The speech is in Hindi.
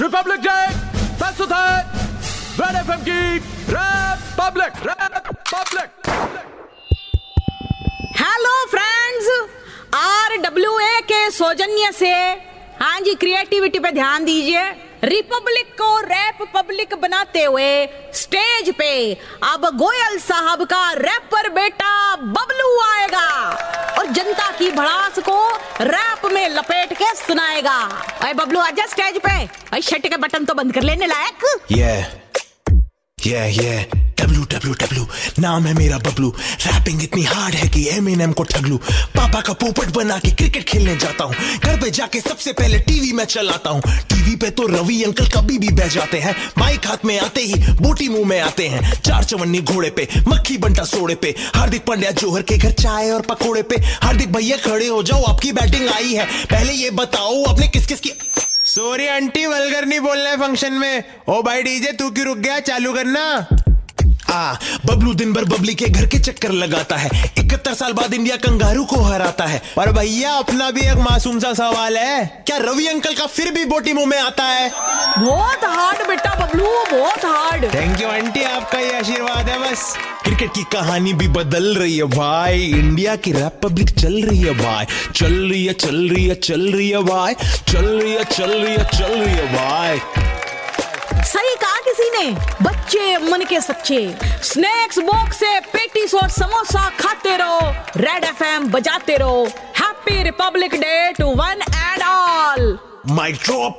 रिपब्लिक डे प्रस्तुत है रेड की republic republic hello friends R W A के सौजन्य से हाँ जी क्रिएटिविटी पे ध्यान दीजिए। रिपब्लिक को रैप पब्लिक बनाते हुए स्टेज पे अब गोयल साहब का रैपर बेटा बबलू की भड़ास को रैप में लपेट के सुनाएगा। अरे बबलू, आजा स्टेज पे। अरे शर्ट के बटन तो बंद कर लेने लायक। Yeah. Yeah, yeah. WWW नाम है मेरा बबलू। रैपिंग इतनी हार्ड है कि एमएनएम को ठगलू। पापा का पोपट बना के क्रिकेट खेलने जाता हूँ। घर पे जाके सबसे पहले टीवी में चलाता हूँ। टीवी पे तो रवि अंकल कभी भी बह जाते हैं। माइक हाथ में आते ही बोटी मुँह में आते हैं। चार चवन्नी घोड़े पे मक्खी बंटा सोड़े पे। हार्दिक पांड्या जोहर के घर चाय और पकोड़े पे। हार्दिक भैया खड़े हो जाओ आपकी बैटिंग आई है। पहले ये बताओ आपने किस किस की सॉरी आंटी वलगर नहीं बोलना है फ़ंक्शन में। ओ भाई डीजे तू क्यों रुक गया? चालू करना। आ बबलू दिन भर बबली के घर के चक्कर लगाता है। इकहत्तर साल बाद इंडिया कंगारू को हराता है। पर भैया अपना भी एक मासूम सा सवाल है। क्या रवि अंकल का फिर भी बोटी मुँह में आता है? बहुत हार्ड बेटा बबलू बहुत हार्ड थैंक यू आंटी आपका ये आशीर्वाद। बस क्रिकेट की कहानी भी बदल रही है भाई। इंडिया की रैप पब्लिक चल रही है भाई। चल रही है चल रही है चल रही है भाई। चल रही है चल रही है चल रही है भाई। सही कहा किसी ने? बच्चे मन के सच्चे। स्नैक्स बॉक्स से पेटीज और समोसा खाते रहो। रेड एफएम बजाते रहो। Happy Republic Day to one and all mic drop